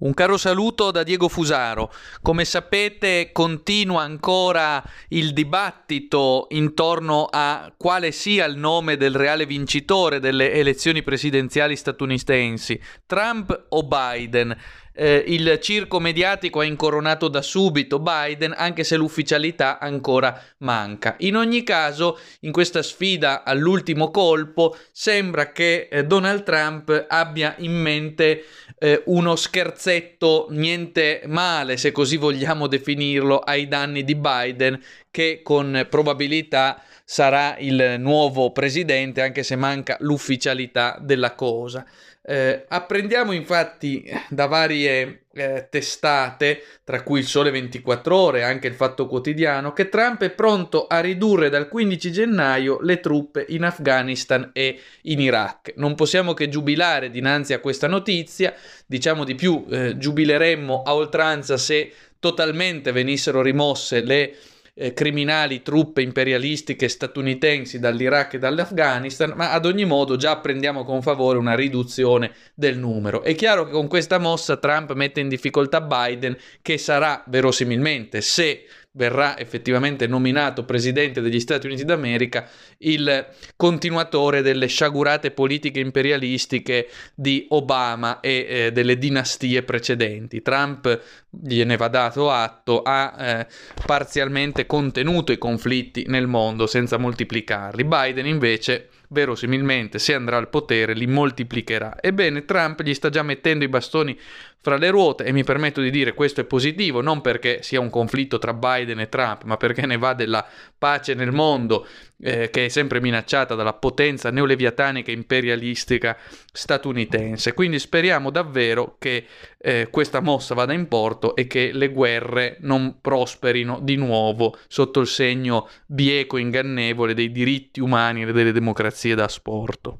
Un caro saluto da Diego Fusaro. Come sapete continua ancora il dibattito intorno a quale sia il nome del reale vincitore delle elezioni presidenziali statunitensi, Trump o Biden eh, il circo mediatico ha incoronato da subito Biden, anche se l'ufficialità ancora manca. In ogni caso, in questa sfida all'ultimo colpo, sembra che eh, Donald Trump abbia in mente eh, uno scherzetto niente male, se così vogliamo definirlo, ai danni di Biden, che con probabilità sarà il nuovo presidente, anche se manca l'ufficialità della cosa. Eh, apprendiamo infatti da varie eh, testate, tra cui il Sole 24 Ore e anche il Fatto Quotidiano, che Trump è pronto a ridurre dal 15 gennaio le truppe in Afghanistan e in Iraq. Non possiamo che giubilare dinanzi a questa notizia, diciamo di più, eh, giubileremmo a oltranza se totalmente venissero rimosse le eh, criminali truppe imperialistiche statunitensi dall'Iraq e dall'Afghanistan, ma ad ogni modo già prendiamo con favore una riduzione del numero. È chiaro che con questa mossa Trump mette in difficoltà Biden, che sarà verosimilmente, se verrà effettivamente nominato presidente degli Stati Uniti d'America, il continuatore delle sciagurate politiche imperialistiche di Obama e eh, delle dinastie precedenti. Trump gliene va dato atto, ha eh, parzialmente contenuto i conflitti nel mondo senza moltiplicarli. Biden invece verosimilmente se andrà al potere li moltiplicherà. Ebbene, Trump gli sta già mettendo i bastoni fra le ruote e mi permetto di dire questo è positivo non perché sia un conflitto tra Biden e Trump, ma perché ne va della pace nel mondo eh, che è sempre minacciata dalla potenza neoleviatanica imperialistica statunitense. Quindi speriamo davvero che eh, questa mossa vada in porto e che le guerre non prosperino di nuovo sotto il segno bieco ingannevole dei diritti umani e delle democrazie da sporto.